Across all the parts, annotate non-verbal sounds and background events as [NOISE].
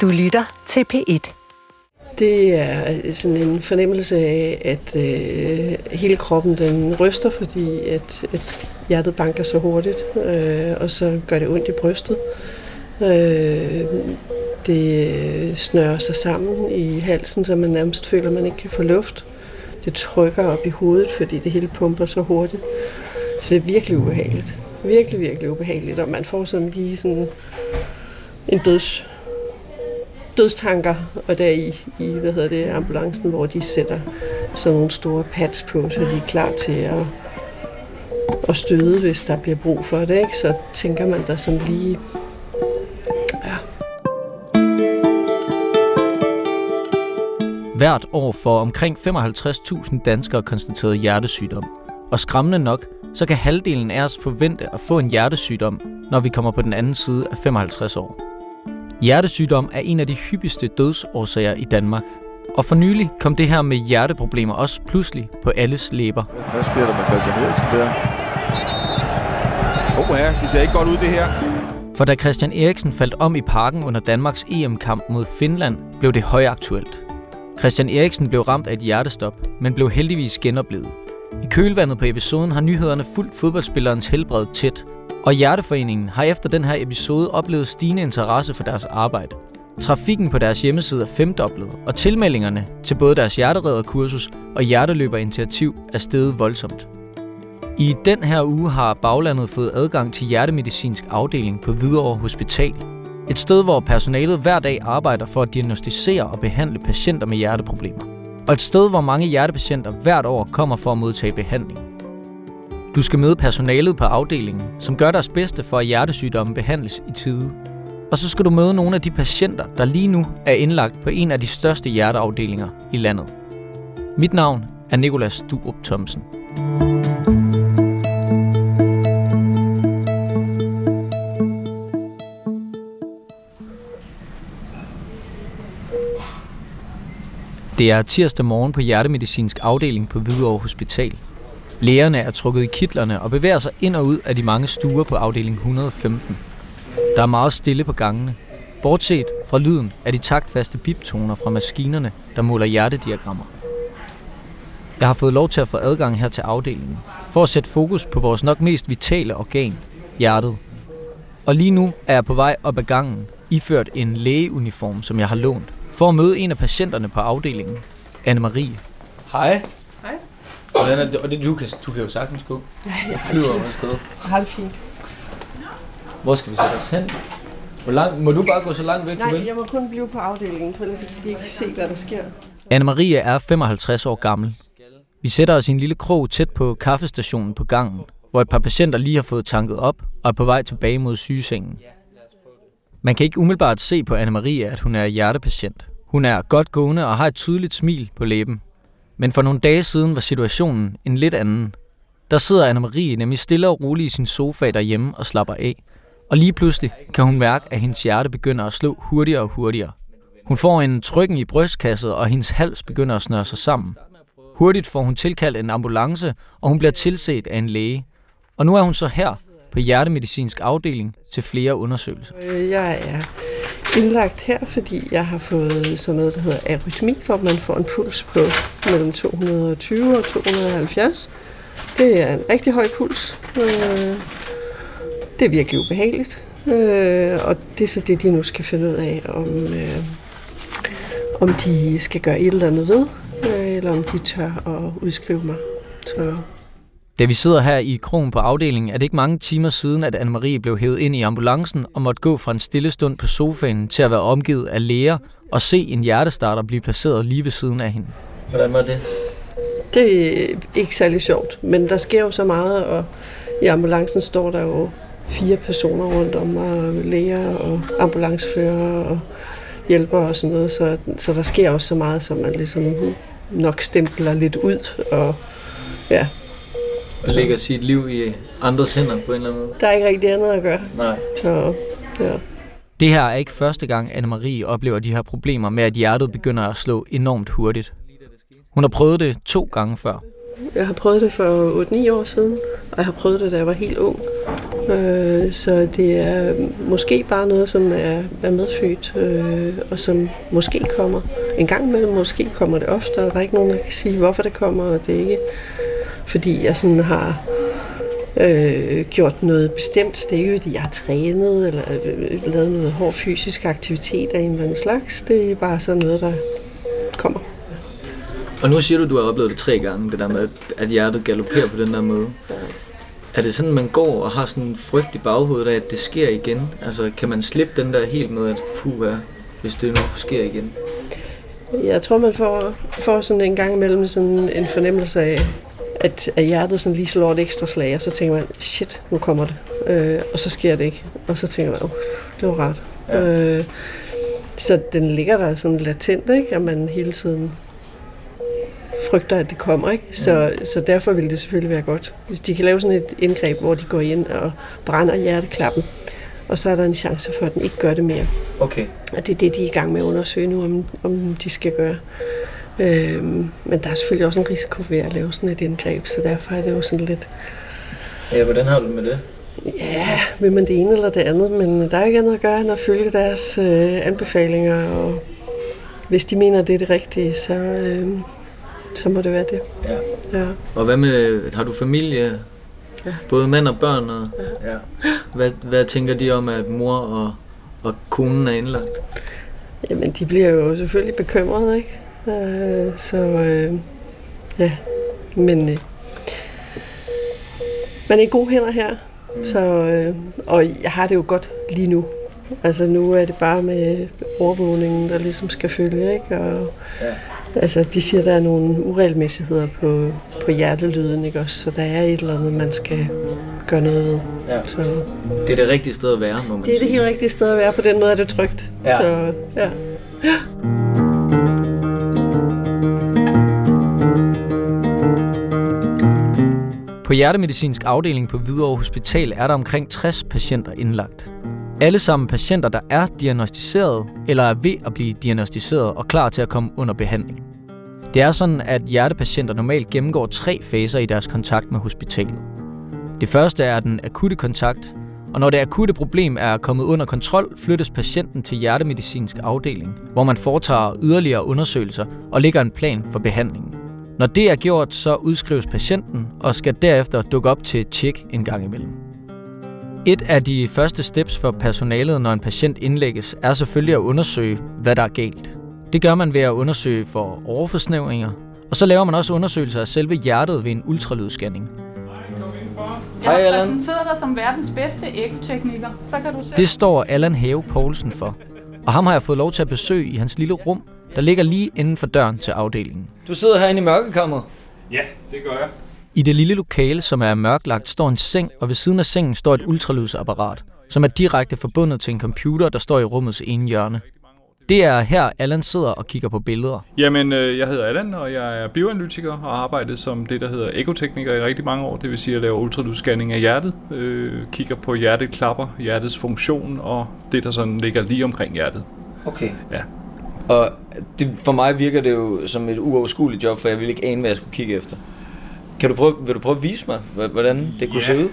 Du lytter til P1. Det er øh, sådan en fornemmelse af, at øh, hele kroppen den ryster, fordi at, at hjertet banker så hurtigt, øh, og så gør det ondt i brystet. Øh, det øh, snører sig sammen i halsen, så man nærmest føler, at man ikke kan få luft. Det trykker op i hovedet, fordi det hele pumper så hurtigt. Så det er virkelig ubehageligt. Virkelig, virkelig ubehageligt, og man får sådan lige sådan en døds, dødstanker, og der i, i hvad hedder det, ambulancen, hvor de sætter sådan nogle store pads på, så de er klar til at, at støde, hvis der bliver brug for det. Ikke? Så tænker man der sådan lige, ja. Hvert år får omkring 55.000 danskere konstateret hjertesygdom. Og skræmmende nok, så kan halvdelen af os forvente at få en hjertesygdom, når vi kommer på den anden side af 55 år. Hjertesygdom er en af de hyppigste dødsårsager i Danmark. Og for nylig kom det her med hjerteproblemer også pludselig på alles læber. Hvad sker der med Christian Eriksen der? Åh ja, det ser ikke godt ud det her. For da Christian Eriksen faldt om i parken under Danmarks EM-kamp mod Finland, blev det højaktuelt. Christian Eriksen blev ramt af et hjertestop, men blev heldigvis genoplevet. I kølvandet på episoden har nyhederne fulgt fodboldspillerens helbred tæt, og Hjerteforeningen har efter den her episode oplevet stigende interesse for deres arbejde. Trafikken på deres hjemmeside er femdoblet, og tilmeldingerne til både deres hjerteredderkursus og hjerteløberinitiativ er steget voldsomt. I den her uge har baglandet fået adgang til hjertemedicinsk afdeling på Hvidovre Hospital. Et sted, hvor personalet hver dag arbejder for at diagnostisere og behandle patienter med hjerteproblemer. Og et sted, hvor mange hjertepatienter hvert år kommer for at modtage behandling. Du skal møde personalet på afdelingen, som gør deres bedste for, at hjertesygdommen behandles i tide. Og så skal du møde nogle af de patienter, der lige nu er indlagt på en af de største hjerteafdelinger i landet. Mit navn er Nikolas Durup Thomsen. Det er tirsdag morgen på hjertemedicinsk afdeling på Hvidovre Hospital. Lægerne er trukket i kitlerne og bevæger sig ind og ud af de mange stuer på afdeling 115. Der er meget stille på gangene. Bortset fra lyden af de taktfaste biptoner fra maskinerne, der måler hjertediagrammer. Jeg har fået lov til at få adgang her til afdelingen, for at sætte fokus på vores nok mest vitale organ, hjertet. Og lige nu er jeg på vej op ad gangen, iført en lægeuniform, som jeg har lånt, for at møde en af patienterne på afdelingen, Anne-Marie. Hej. Hvordan er det, og det, du, kan, du kan jo sagtens gå. Ja, jeg Flyver over et sted. har det fint. Hvor skal vi sætte os hen? Hvor langt, må du bare gå så langt væk, du Nej, vil? jeg må kun blive på afdelingen, for ellers kan de ikke se, hvad der sker. Anne-Marie er 55 år gammel. Vi sætter os i en lille krog tæt på kaffestationen på gangen, hvor et par patienter lige har fået tanket op og er på vej tilbage mod sygesengen. Man kan ikke umiddelbart se på Anne-Marie, at hun er hjertepatient. Hun er godt gående og har et tydeligt smil på læben. Men for nogle dage siden var situationen en lidt anden. Der sidder Anne-Marie nemlig stille og roligt i sin sofa derhjemme og slapper af. Og lige pludselig kan hun mærke, at hendes hjerte begynder at slå hurtigere og hurtigere. Hun får en trykken i brystkasset, og hendes hals begynder at snøre sig sammen. Hurtigt får hun tilkaldt en ambulance, og hun bliver tilset af en læge. Og nu er hun så her på hjertemedicinsk afdeling til flere undersøgelser. Øh, jeg er indlagt her, fordi jeg har fået sådan noget, der hedder arytmi, hvor man får en puls på mellem 220 og 270. Det er en rigtig høj puls. Øh, Det er virkelig ubehageligt. Øh, Og det er så det, de nu skal finde ud af, om, øh, om de skal gøre et eller andet ved, øh, eller om de tør at udskrive mig. Så da vi sidder her i krogen på afdelingen, er det ikke mange timer siden, at Anne-Marie blev hævet ind i ambulancen og måtte gå fra en stille stund på sofaen til at være omgivet af læger og se en hjertestarter blive placeret lige ved siden af hende. Hvordan var det? Det er ikke særlig sjovt, men der sker jo så meget, og i ambulancen står der jo fire personer rundt om mig, og læger og ambulancefører og hjælpere og sådan noget, så, så der sker også så meget, som man ligesom nok stempler lidt ud, og ja, lægger sit liv i andres hænder på en eller anden måde? der er ikke rigtig andet at gøre. Nej. Så ja. Det her er ikke første gang, Anne-Marie oplever de her problemer med, at hjertet begynder at slå enormt hurtigt. Hun har prøvet det to gange før. Jeg har prøvet det for 8-9 år siden, og jeg har prøvet det, da jeg var helt ung. Øh, så det er måske bare noget, som er, er medfødt, øh, og som måske kommer en gang imellem. Måske kommer det ofte, og der er ikke nogen, der kan sige, hvorfor det kommer, og det er ikke fordi jeg sådan har øh, gjort noget bestemt. Det er ikke, fordi jeg har trænet eller øh, lavet noget hård fysisk aktivitet af en eller anden slags. Det er bare sådan noget, der kommer. Og nu siger du, at du har oplevet det tre gange, det der med, at hjertet galopperer på den der måde. Er det sådan, man går og har sådan en frygt i baghovedet af, at det sker igen? Altså, kan man slippe den der helt med, at puh, hvis det nu sker igen? Jeg tror, man får, får sådan en gang imellem sådan en fornemmelse af, at, at hjertet sådan lige slår et ekstra slag, og så tænker man, shit, nu kommer det. Øh, og så sker det ikke. Og så tænker man, oh, det var rart. Ja. Øh, så den ligger der sådan latent, ikke? at man hele tiden frygter, at det kommer. Ikke? Så, mm. så derfor vil det selvfølgelig være godt, hvis de kan lave sådan et indgreb, hvor de går ind og brænder hjerteklappen, og så er der en chance for, at den ikke gør det mere. Okay. Og det er det, de er i gang med at undersøge nu, om, om de skal gøre. Øhm, men der er selvfølgelig også en risiko ved at lave sådan et indgreb, så derfor er det jo sådan lidt... Ja, hvordan har du det med det? Ja, vil man det ene eller det andet, men der er ikke andet at gøre end at følge deres øh, anbefalinger, og hvis de mener, det er det rigtige, så, øh, så må det være det. Ja. ja. Og hvad med, har du familie? Ja. Både mænd og børn? Og, ja. ja. Hvad, hvad tænker de om, at mor og, og konen er indlagt? Jamen, de bliver jo selvfølgelig bekymrede, ikke? Øh, så øh, ja, men øh, man er i gode hænder her, mm. så, øh, og jeg har det jo godt lige nu. Altså nu er det bare med overvågningen, der ligesom skal følge, ikke? Og, ja. Altså, de siger, der er nogle uregelmæssigheder på, på hjertelyden, ikke også? Så der er et eller andet, man skal gøre noget ved. Ja. Så. Det er det rigtige sted at være, må man Det er sige. det helt rigtige sted at være. På den måde er det trygt. Ja. Så, ja. ja. På hjertemedicinsk afdeling på Hvidovre Hospital er der omkring 60 patienter indlagt. Alle sammen patienter, der er diagnostiseret eller er ved at blive diagnostiseret og klar til at komme under behandling. Det er sådan, at hjertepatienter normalt gennemgår tre faser i deres kontakt med hospitalet. Det første er den akutte kontakt, og når det akutte problem er kommet under kontrol, flyttes patienten til hjertemedicinsk afdeling, hvor man foretager yderligere undersøgelser og lægger en plan for behandlingen. Når det er gjort, så udskrives patienten og skal derefter dukke op til et tjek en gang imellem. Et af de første steps for personalet, når en patient indlægges, er selvfølgelig at undersøge, hvad der er galt. Det gør man ved at undersøge for overforsnævringer, og så laver man også undersøgelser af selve hjertet ved en ultralydsscanning. Hej, Jeg præsenterer dig som verdens bedste ekotekniker. Så kan du se. Det står Allan Have Poulsen for. Og ham har jeg fået lov til at besøge i hans lille rum, der ligger lige inden for døren til afdelingen. Du sidder herinde i mørkekammeret? Ja, det gør jeg. I det lille lokale, som er mørklagt, står en seng, og ved siden af sengen står et ultralydsapparat, som er direkte forbundet til en computer, der står i rummets ene hjørne. Det er her, Allan sidder og kigger på billeder. Jamen, øh, jeg hedder Allan, og jeg er bioanalytiker og har arbejdet som det, der hedder ekotekniker i rigtig mange år. Det vil sige, at jeg laver ultralydsscanning af hjertet, øh, kigger på hjerteklapper, hjertets funktion og det, der sådan ligger lige omkring hjertet. Okay. Ja. Og det, for mig virker det jo som et uoverskueligt job, for jeg vil ikke ane, hvad jeg skulle kigge efter. Kan du prøve, vil du prøve at vise mig, hvordan det kunne ja. se ud?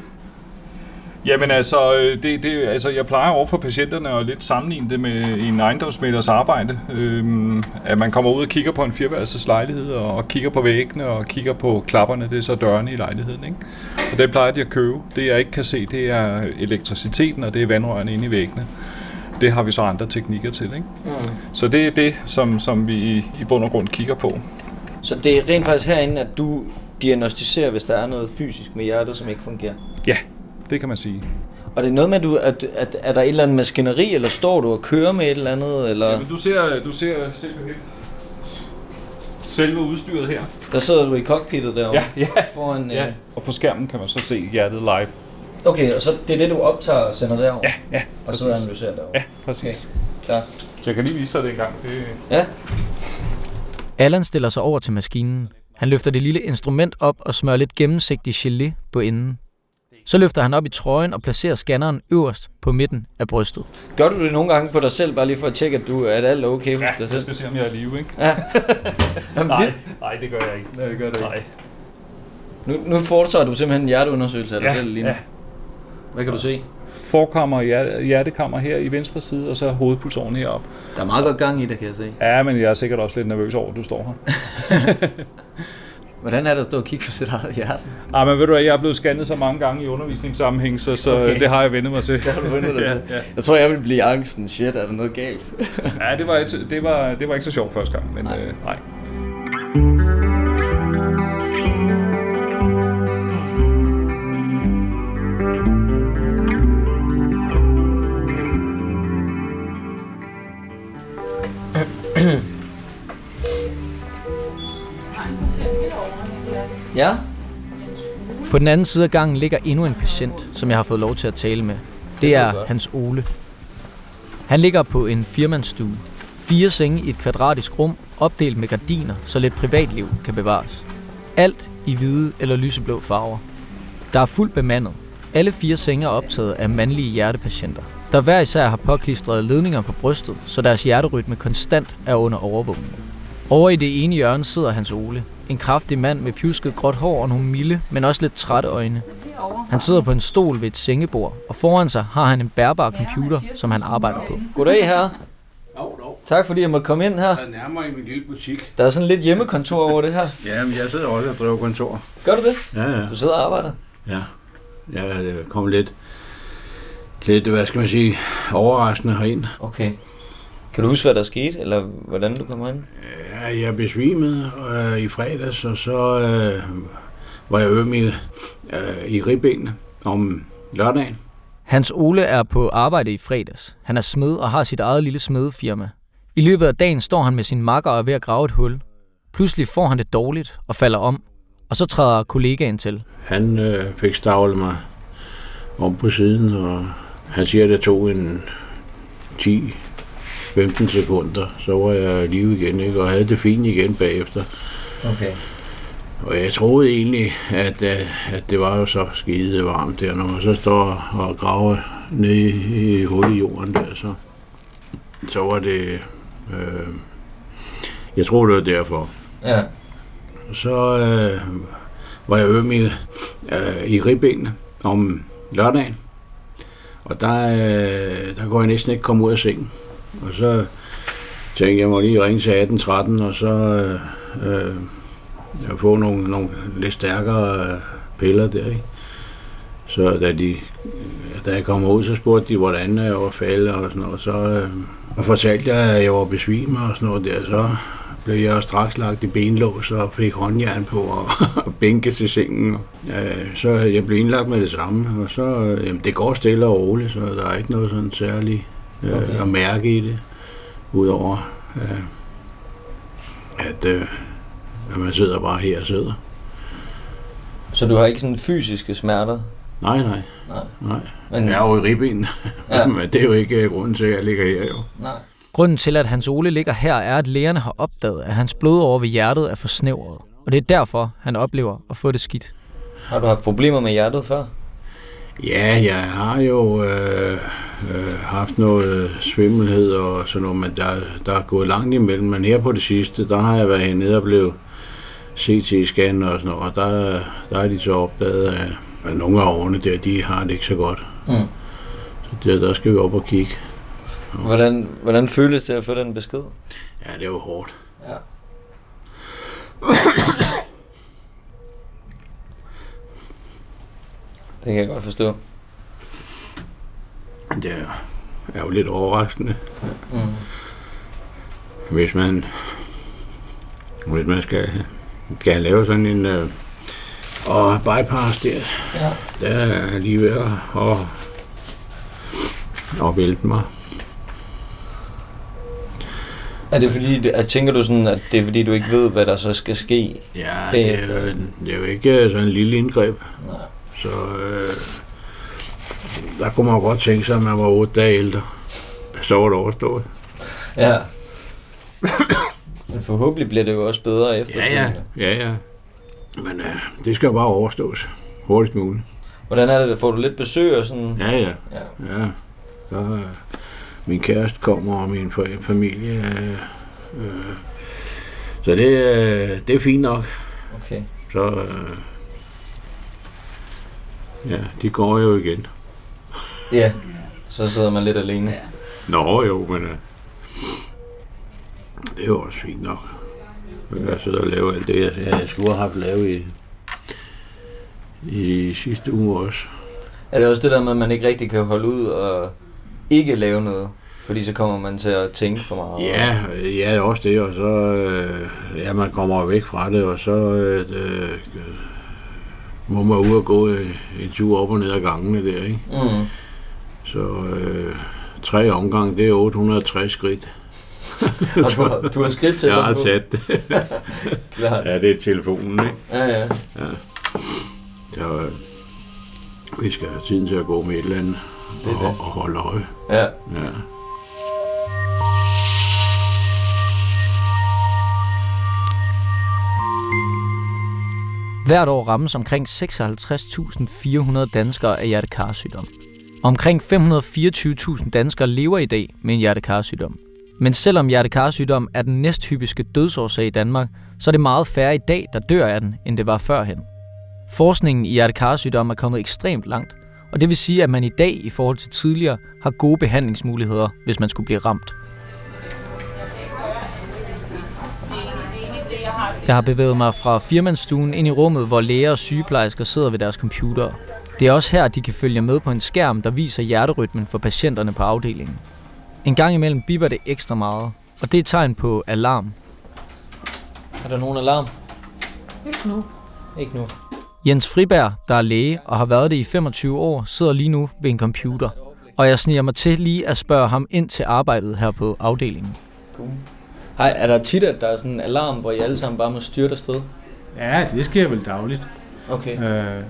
Jamen altså, øh, det, det, altså, jeg plejer over for patienterne at lidt sammenligne det med en ejendomsmælders arbejde. Øhm, at man kommer ud og kigger på en fireværelses lejlighed, og, og kigger på væggene, og kigger på klapperne, det er så dørene i lejligheden. Ikke? Og det plejer de at købe. Det jeg ikke kan se, det er elektriciteten, og det er vandrørene inde i væggene. Det har vi så andre teknikker til. Ikke? Mm. Så det er det, som, som vi i, i bund og grund kigger på. Så det er rent faktisk herinde, at du diagnostiserer, hvis der er noget fysisk med hjertet, som ikke fungerer? Ja, det kan man sige. Og det er noget med, at, du, at, at er der et eller andet maskineri, eller står du og kører med et eller andet? Eller? Jamen, du ser, du ser simpelthen selve udstyret her. Der sidder du i cockpittet derovre? Ja, ja. Foran, ja. Øh... Og på skærmen kan man så se hjertet live. Okay, og så det er det, du optager og sender derover? Ja, ja. Og så analyserer derovre? Ja, præcis. Okay, klar. Så jeg kan lige vise dig det en gang. Det... Ja. Allan stiller sig over til maskinen. Han løfter det lille instrument op og smører lidt gennemsigtig gelé på enden. Så løfter han op i trøjen og placerer scanneren øverst på midten af brystet. Gør du det nogle gange på dig selv, bare lige for at tjekke, at, du, at alt er okay hos ja, dig selv? jeg skal se, om jeg er live, ikke? Ja. [LAUGHS] Jamen, nej, nej, det gør jeg ikke. Nej, det gør du nej. Nu, nu foretager du simpelthen en hjerteundersøgelse af dig ja, selv lige nu. Ja. Hvad kan du se? Forkammer, hjerte- hjertekammer her i venstre side, og så hovedpulsåren heroppe. Der er meget godt gang i det, kan jeg se. Ja, men jeg er sikkert også lidt nervøs over, at du står her. [LAUGHS] Hvordan er det at stå og kigge på sit eget hjerte? Ah, men ved du hvad, jeg er blevet scannet så mange gange i undervisningssammenhæng, så, så Okay. det har jeg vendt mig til. Det har du vundet dig [LAUGHS] ja, til. ja. Jeg tror, jeg vil blive angsten. Shit, er der noget galt? ja, det var, ikke, det, var, det var ikke så sjovt første gang, men nej. Øh, nej. Ja? På den anden side af gangen ligger endnu en patient, som jeg har fået lov til at tale med. Det er. Hans Ole. Han ligger på en firmandsstue. Fire senge i et kvadratisk rum, opdelt med gardiner, så lidt privatliv kan bevares. Alt i hvide eller lyseblå farver. Der er fuldt bemandet. Alle fire senge er optaget af mandlige hjertepatienter, der hver især har påklistret ledninger på brystet, så deres hjerterytme konstant er under overvågning. Over i det ene hjørne sidder Hans Ole. En kraftig mand med pjusket gråt hår og nogle milde, men også lidt trætte øjne. Han sidder på en stol ved et sengebord, og foran sig har han en bærbar computer, som han arbejder på. Goddag her. Tak fordi jeg måtte komme ind her. Jeg er nærmere i min lille butik. Der er sådan lidt hjemmekontor over det her. Ja, men jeg sidder også og driver kontor. Gør du det? Ja, ja. Du sidder og arbejder. Ja, jeg er kommet lidt, lidt, hvad skal man sige, overraskende herind. Okay. Kan du huske, hvad der skete, eller hvordan du kom ind? Ja, jeg besvimede øh, i fredags, og så øh, var jeg øm i, øh, i ribbenene om lørdagen. Hans Ole er på arbejde i fredags. Han er smed og har sit eget lille smedefirma. I løbet af dagen står han med sin makker og er ved at grave et hul. Pludselig får han det dårligt og falder om, og så træder kollegaen til. Han øh, fik stavlet mig om på siden, og han siger, at det tog en 10-15 sekunder, så var jeg i live igen, ikke? og havde det fint igen bagefter. Okay. Og jeg troede egentlig, at, øh, at det var jo så skide varmt der, når man så står og graver ned i hullet i jorden der, så, så var det... Øh, jeg tror, det var derfor. Ja. Så øh, var jeg øm i, øh, i ribbenene om lørdagen, og der, øh, der kunne jeg næsten ikke komme ud af sengen. Og så tænkte jeg, jeg må lige ringe til 1813, og så øh, øh, jeg få nogle, nogle lidt stærkere øh, piller der, ikke? Så da, de, da jeg kom ud, så spurgte de, hvordan jeg var faldet og sådan noget. Så øh, og fortalte jeg, at jeg var besvimet og sådan noget der. Så blev jeg straks lagt i benlås og fik håndjern på og, [LAUGHS] og bænke til sengen. Øh, så jeg blev indlagt med det samme, og så, øh, jamen, det går stille og roligt, så der er ikke noget sådan særligt øh, Okay. at mærke i det, udover øh, at, øh, at man sidder bare her og sidder. Så du har ikke sådan fysiske smerter? Nej, nej, Nej. nej. Men, Jeg er jo i ribben, Ja. [LAUGHS] men det er jo ikke øh, grunden til, at jeg ligger her jo. nej. Grunden til, at Hans Ole ligger her, er, at lægerne har opdaget, at hans blod over ved hjertet er for snævret. Og det er derfor, han oplever at få det skidt. Har du haft problemer med hjertet før? Ja, jeg har jo øh, øh, haft noget svimmelhed og sådan noget, men der, der er gået langt imellem. Men her på det sidste, der har jeg været nede og blevet CT-scan og sådan noget, og der, der er de så opdaget, at, nogle af årene der, de har det ikke så godt. Mm. Så der, der skal vi op og kigge. Hvordan, hvordan føles det at få den besked? Ja, det er jo hårdt. Ja. Det kan jeg godt forstå. Det er, jo lidt overraskende, Mm. hvis man, hvis man skal, skal lave sådan en øh, og bypass der. Ja. Der er lige ved at, at, at vælte mig. Er det fordi, at tænker du sådan, at det er fordi, du ikke ved, hvad der så skal ske? Ja, det er, jo, det er jo ikke sådan en lille indgreb. Nej. Så øh, der kunne man godt tænke sig, at man var otte dage ældre. Så var det overstået. Ja. Men forhåbentlig bliver det jo også bedre efterfølgende. Ja, ja. Men øh, det skal jo bare overstås hurtigst muligt. Hvordan er det? Får du lidt besøg og sådan? Ja, ja. Ja. Ja, så øh, min kæreste kommer, og min fa- familie. Øh, øh, så det, øh, det er fint nok. Okay. Så øh, ja, de går jo igen. Ja, så sidder man lidt alene. Ja. Nå jo, men uh, det er jo også fint nok. Jeg sidder og laver alt det, jeg, jeg skulle have haft lavet i, i sidste uge også. Er det også det der med, at man ikke rigtig kan holde ud og ikke lave noget? Fordi så kommer man til at tænke for meget. Ja, ja, også det, og så, øh, ja, man kommer væk fra det, og så øh, må man ud og gå øh, en tur op og ned ad gangene der, ikke? Mm. Så øh, tre omgang, det er 860 skridt. [LAUGHS] og du har, du har skridt til Jeg har sat det. [LAUGHS] Ja, det er telefonen, ikke? Ja, ja. Så øh, vi skal have tiden til at gå med et eller andet Det og, det. og holde øje. Ja. Ja. Hvert år rammes omkring 56.400 danskere af hjertekarsygdom. Omkring 524.000 danskere lever i dag med en hjertekarsygdom. Men selvom hjertekarsygdom er den næsthyppigste dødsårsag i Danmark, så er det meget færre i dag, der dør af den, end det var førhen. Forskningen i hjertekarsygdom er kommet ekstremt langt, og det vil sige, at man i dag i forhold til tidligere har gode behandlingsmuligheder, hvis man skulle blive ramt. Jeg har bevæget mig fra firmandsstuen ind i rummet, hvor læger og sygeplejersker sidder ved deres computere. Det er også her, de kan følge med på en skærm, der viser hjerterytmen for patienterne på afdelingen. En gang imellem bipper det ekstra meget, og det er et tegn på alarm. Er der nogen alarm? Ikke nu. Ikke nu. Jens Friberg, der er læge og har været det i 25 år, sidder lige nu ved en computer. Og jeg sniger mig til lige at spørge ham ind til arbejdet her på afdelingen. Hej, er der tit, at der er sådan en alarm, hvor I alle sammen bare må styrte afsted? Ja, det sker vel dagligt. Okay. Øh,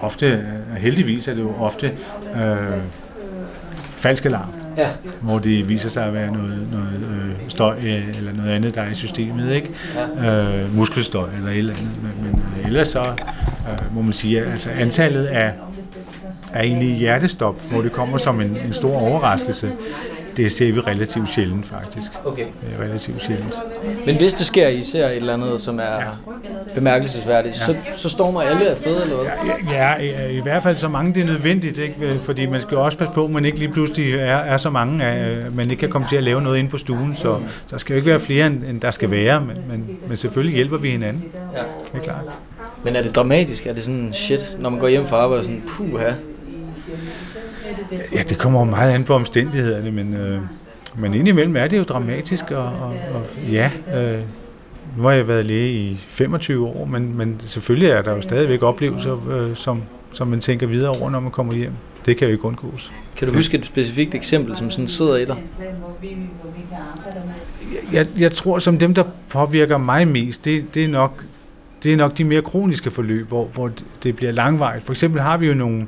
ofte, øh, heldigvis er det jo ofte øh, falsk alarm, Ja. hvor det viser sig at være noget, noget øh, støj øh, eller noget andet, der er i systemet, ikke? Ja. Øh, muskelstøj eller et eller andet. Men, men øh, ellers så øh, må man sige, at altså, antallet af, af egentlig hjertestop, hvor det kommer som en, en stor overraskelse, det ser vi relativt sjældent faktisk. Okay. Relativt sjældent. Men hvis det sker, I ser et eller andet, som er bemærkelsesværdigt, så, så stormer alle afsted, eller hvad? Ja, i, i hvert fald så mange det er nødvendigt, ikke? fordi man skal også passe på, at man ikke lige pludselig er, er så mange, at man ikke kan komme til at lave noget inde på stuen, så der skal jo ikke være flere, end, end der skal være, men, men, men selvfølgelig hjælper vi hinanden, Ja. det er klart. Men er det dramatisk? Er det sådan shit, når man går hjem fra arbejde, sådan puha? Ja, det kommer meget an på omstændighederne, men, øh, men indimellem er det jo dramatisk, og, og, og ja, øh, nu har jeg været læge i 25 år, men, men selvfølgelig er der jo stadigvæk oplevelser, øh, som, som man tænker videre over, når man kommer hjem. Det kan jo ikke undgås. Kan du huske et specifikt eksempel, som sådan sidder i dig? Jeg, jeg tror, som dem, der påvirker mig mest, det, det, er, nok, det er nok de mere kroniske forløb, hvor, hvor det bliver langvarigt. For eksempel har vi jo nogle,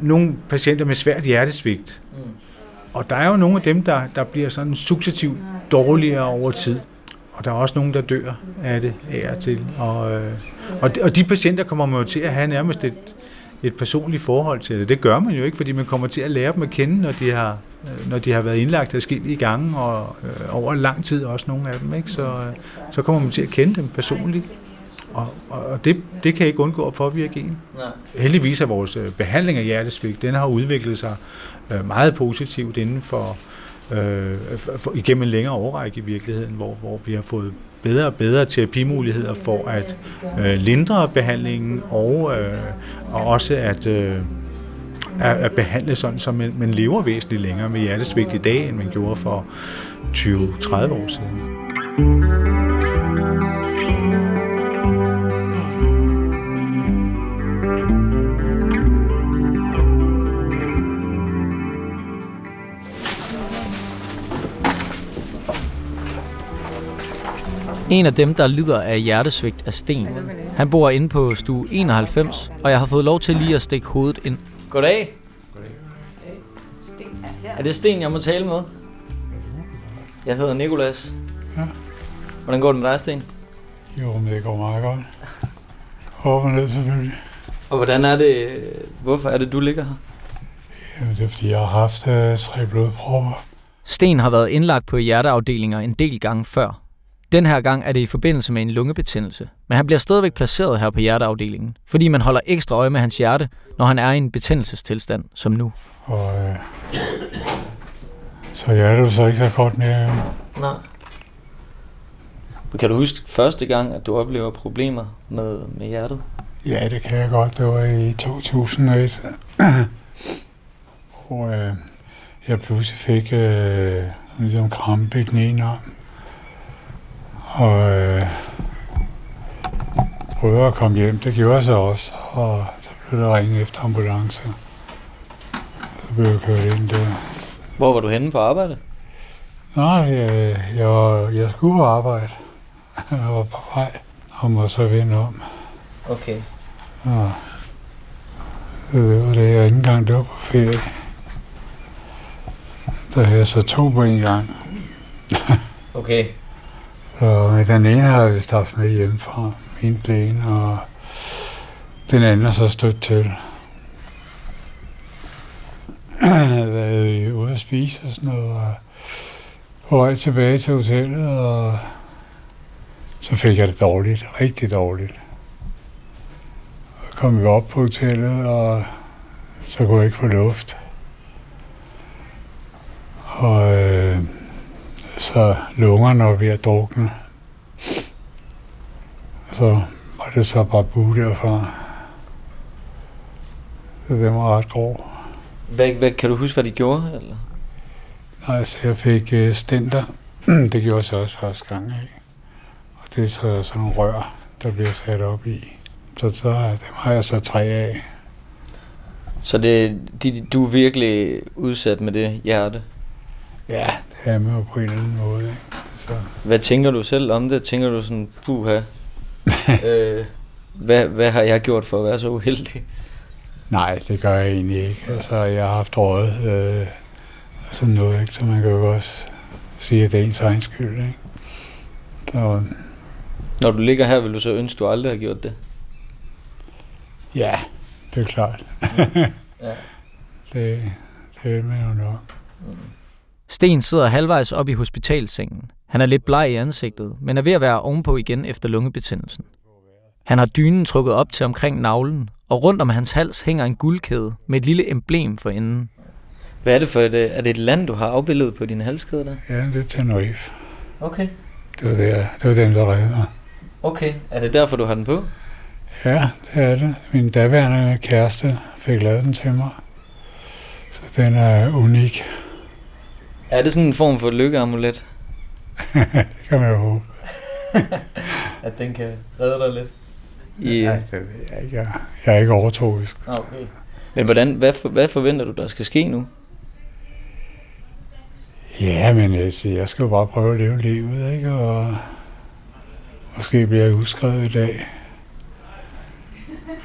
nogle patienter med svært hjertesvigt, Mm. og der er jo nogle af dem, der, der bliver sådan successivt dårligere over tid. Og der er også nogen, der dør af det af og til. Og, øh, og, de, og de patienter kommer man jo til at have nærmest et, et personligt forhold til det. Det gør man jo ikke, fordi man kommer til at lære dem at kende, når de har, øh, når de har været indlagt forskellige gange, og øh, over lang tid også nogle af dem. Ikke? Så, øh, så kommer man til at kende dem personligt. Og, og det, det kan ikke undgå at påvirke en. Nej. Heldigvis er vores øh, behandling af hjertesvigt, den har udviklet sig øh, meget positivt inden for, øh, for, igennem en længere overrække i virkeligheden, hvor, hvor vi har fået bedre og bedre terapimuligheder for at øh, lindre behandlingen og, øh, og også at, øh, at, at behandle sådan, så man, man lever væsentligt længere med hjertesvigt i dag, end man gjorde for 20-30 år siden. En af dem, der lider af hjertesvigt, er Sten. Han bor inde på stue 91, og jeg har fået lov til lige at stikke hovedet ind. Goddag. Er det Sten, jeg må tale med? Jeg hedder Nikolas. Ja. Hvordan går det med dig, Sten? Jo, men det går meget godt. Håber ned selvfølgelig. Og hvordan er det, hvorfor er det, du ligger her? Jamen, det er fordi, jeg har haft øh, tre blodprøver. Sten har været indlagt på hjerteafdelinger en del gange før. Den her gang er det i forbindelse med en lungebetændelse, men han bliver stadigvæk placeret her på hjerteafdelingen, fordi man holder ekstra øje med hans hjerte, når han er i en betændelsestilstand som nu. Og øh, så ja, det så ikke så godt mere. Nej. Kan du huske første gang, at du oplever problemer med, med hjertet? Ja, det kan jeg godt. Det var i 2001. hvor øh, jeg pludselig fik øh, ligesom krampe i den ene arm. Og øh, prøvede at komme hjem. Det gjorde jeg så også. Og så blev der ringet efter ambulance. Så blev jeg kørt ind der. Hvor var du henne på arbejde? Nej, jeg, jeg, var, jeg skulle på arbejde. Jeg var på vej og må så vende om. Okay. Og det var det, jeg ikke engang det var på ferie. Der havde jeg så to på en gang. Okay. Og den ene har jeg vist haft med hjemmefra, min plan, og den anden er så stødt til. Jeg havde været ude at spise og sådan noget, og på vej tilbage til hotellet, og så fik jeg det dårligt, rigtig dårligt. Og kom vi op på hotellet, og så kunne jeg ikke få luft. Og øh, så lungerne var ved at drukne. Så var det så bare bu derfra. Så det var ret grov. Hvad, hvad, kan du huske, hvad de gjorde? Eller? Nej, så jeg fik øh, stenter. [CLEARS THROAT] det gjorde jeg så også første gang, ikke? Og det er så sådan nogle rør, der bliver sat op i. Så, så dem har jeg så tre af. Så det, de, du er virkelig udsat med det hjerte? Ja, det er med på en eller anden måde, ikke? Så. Hvad tænker du selv om det? Tænker du sådan, puha, [LAUGHS] øh, hvad, hvad har jeg gjort for at være så uheldig? Nej, det gør jeg egentlig ikke. Altså, jeg har haft råd øh, sådan noget, ikke? så man kan jo også sige, at det er ens egen skyld. Ikke? Så, Når du ligger her, vil du så ønske, at du aldrig har gjort det? ja, det er klart. Ja. [LAUGHS] det, det vil man jo nok. Sten sidder halvvejs op i hospitalsengen. Han er lidt bleg i ansigtet, men er ved at være ovenpå igen efter lungebetændelsen. Han har dynen trukket op til omkring navlen, og rundt om hans hals hænger en guldkæde med et lille emblem for enden. Hvad er det for et, øh, er det et land, du har afbildet på din halskæde der? Ja, det er Tenerife. Okay. Det var, der, det var den, der redde mig. Okay. Er det derfor, du har den på? Ja, det er det. Min daværende kæreste fik lavet den til mig. Så den er unik. Er det sådan en form for lykkeamulet? [LAUGHS] det kan man jo håbe. [LAUGHS] At den kan redde dig lidt? I, Ja, det ved jeg ikke. Jeg, jeg er ikke overtroisk. Okay. Men hvordan, hvad, for, hvad forventer du, der skal ske nu? Ja, men jeg, siger, jeg skal jo bare prøve at leve livet, ikke? Og måske bliver jeg udskrevet i dag.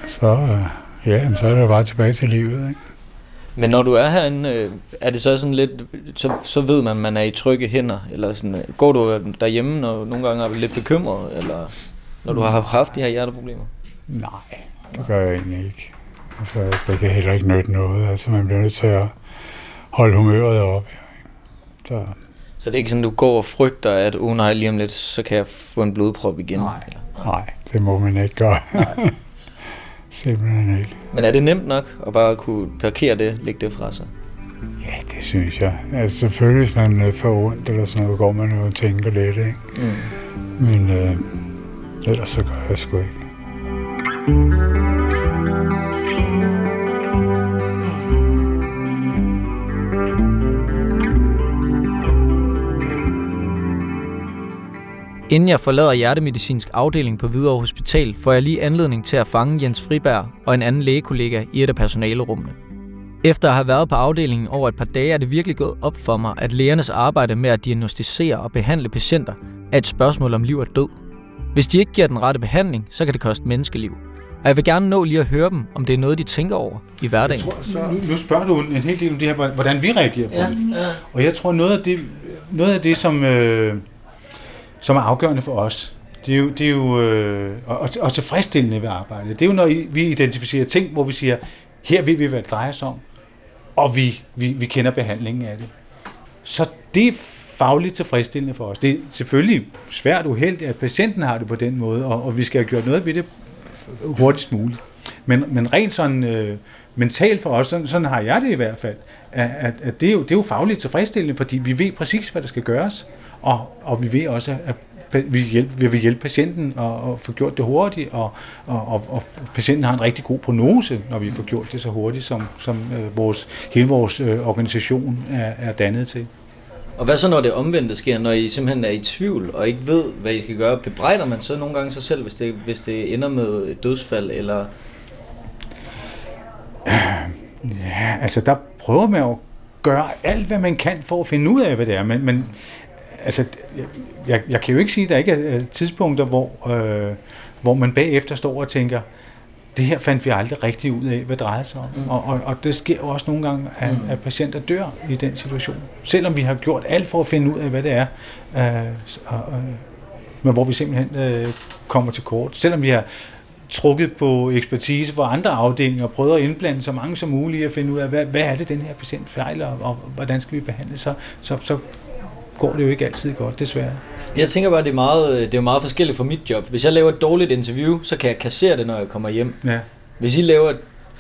Så, øh, ja, men så er det bare tilbage til livet, ikke? Men når du er herinde, øh, er det så sådan lidt, så, så ved man, at man er i trygge hænder? Eller sådan, øh, går du derhjemme, når nogle gange er lidt bekymret? Eller når du har haft de her hjerteproblemer? Nej, det gør jeg egentlig ikke. Altså, det kan heller ikke nytte noget. Altså, man bliver nødt til at holde humøret. Ikke? Så, Så det er ikke sådan, du går og frygter, at oh nej, lige om lidt, så kan jeg få en blodprop igen? Nej. nej, det må man ikke gøre. Simpelthen ikke. Men er det nemt nok at bare kunne parkere det, lægge det fra sig? Ja, det synes jeg. Altså selvfølgelig, hvis man øh, får ondt eller sådan noget, går man jo og tænker lidt, ikke? Mm. Men øh, ellers så gør jeg sgu ikke. Inden jeg forlader hjertemedicinsk afdeling på Hvidovre Hospital, får jeg lige anledning til at fange Jens Friberg og en anden lægekollega i et af personalerummene. Efter at have været på afdelingen over et par dage, er det virkelig gået op for mig, at lægernes arbejde med at diagnostisere og behandle patienter er et spørgsmål om liv og død. Hvis de ikke giver den rette behandling, så kan det koste menneskeliv. Og jeg vil gerne nå lige at høre dem, om det er noget, de tænker over i hverdagen. Jeg tror, så, nu, nu spørger du en hel del om det her, hvordan vi reagerer på Ja, det. ja. Og jeg tror, noget af det, noget af det som, øh, som er afgørende for os, det er jo, det er jo øh, og, og tilfredsstillende ved arbejdet. Det er jo, når vi identificerer ting, hvor vi siger, her ved vi, hvad det drejer sig om, og vi, vi, vi kender behandlingen af det. Så det er fagligt tilfredsstillende for os. Det er selvfølgelig svært uheldigt, at patienten har det på den måde, og, og vi skal have gjort noget ved det hurtigst muligt. Men, men rent sådan øh, mentalt for os, sådan, sådan har jeg det i hvert fald, at, at, at det, er jo, det er jo fagligt tilfredsstillende, fordi vi ved præcis, hvad der skal gøres, og, og vi ved også, at vi, hjælpe, vi vil hjælpe patienten og, og få gjort det hurtigt, og, og, og, og patienten har en rigtig god prognose, når vi får gjort det så hurtigt, som, som øh, vores, hele vores øh, organisation er, er dannet til. Og hvad så, når det omvendte sker, når I simpelthen er i tvivl og ikke ved, hvad I skal gøre? Bebrejder man så nogle gange sig selv, hvis det, hvis det ender med et dødsfald, eller... Ja, altså der prøver man jo at gøre alt, hvad man kan for at finde ud af, hvad det er, men, men altså, jeg, jeg kan jo ikke sige, at der ikke er tidspunkter, hvor, øh, hvor man bagefter står og tænker, det her fandt vi aldrig rigtig ud af, hvad drejer sig om. Mm. Og, og, og det sker også nogle gange, at, mm. at patienter dør i den situation. Selvom vi har gjort alt for at finde ud af, hvad det er, øh, øh, men hvor vi simpelthen øh, kommer til kort. Selvom vi har trukket på ekspertise fra andre afdelinger og prøvet at indblande så mange som muligt at finde ud af, hvad, hvad er det, den her patient fejler, og, og hvordan skal vi behandle, så, så, så går det jo ikke altid godt, desværre. Jeg tænker bare, det er meget, det er meget forskelligt for mit job. Hvis jeg laver et dårligt interview, så kan jeg kassere det, når jeg kommer hjem. Ja. Hvis I laver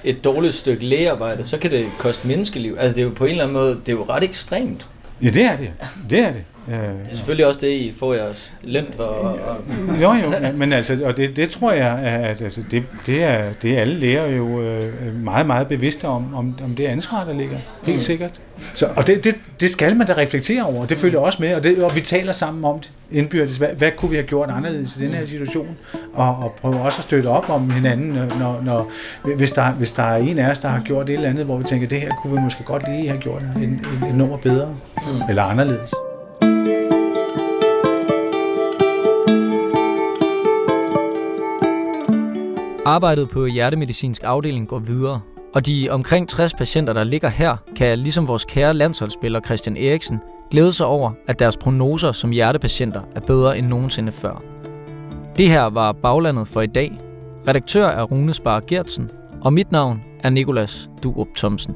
et, dårligt stykke lægearbejde, så kan det koste menneskeliv. Altså det er jo på en eller anden måde, det er jo ret ekstremt. Ja, det er det. Det er det. Det er selvfølgelig også det, I får jeres løn for. Og, Jo, jo, men altså, og det, det tror jeg, at altså, det, det, er, det er alle læger jo øh, meget, meget bevidste om, om, om det ansvar, der ligger. Helt mm. sikkert. Så, og det, det, det skal man da reflektere over, det følger også med, og, det, og vi taler sammen om det indbyrdes. Hvad, hvad kunne vi have gjort anderledes i den her situation? Og, og prøve også at støtte op om hinanden, når, når, hvis, der, hvis der er en af os, der har gjort et eller andet, hvor vi tænker, det her kunne vi måske godt lige have gjort en, en, en nummer bedre, mm. eller anderledes. Arbejdet på hjertemedicinsk afdeling går videre, og de omkring 60 patienter, der ligger her, kan ligesom vores kære landsholdsspiller Christian Eriksen glæde sig over, at deres prognoser som hjertepatienter er bedre end nogensinde før. Det her var Baglandet for i dag. Redaktør er Rune Sparer Gertsen, og mit navn er Nikolas Durup Thomsen.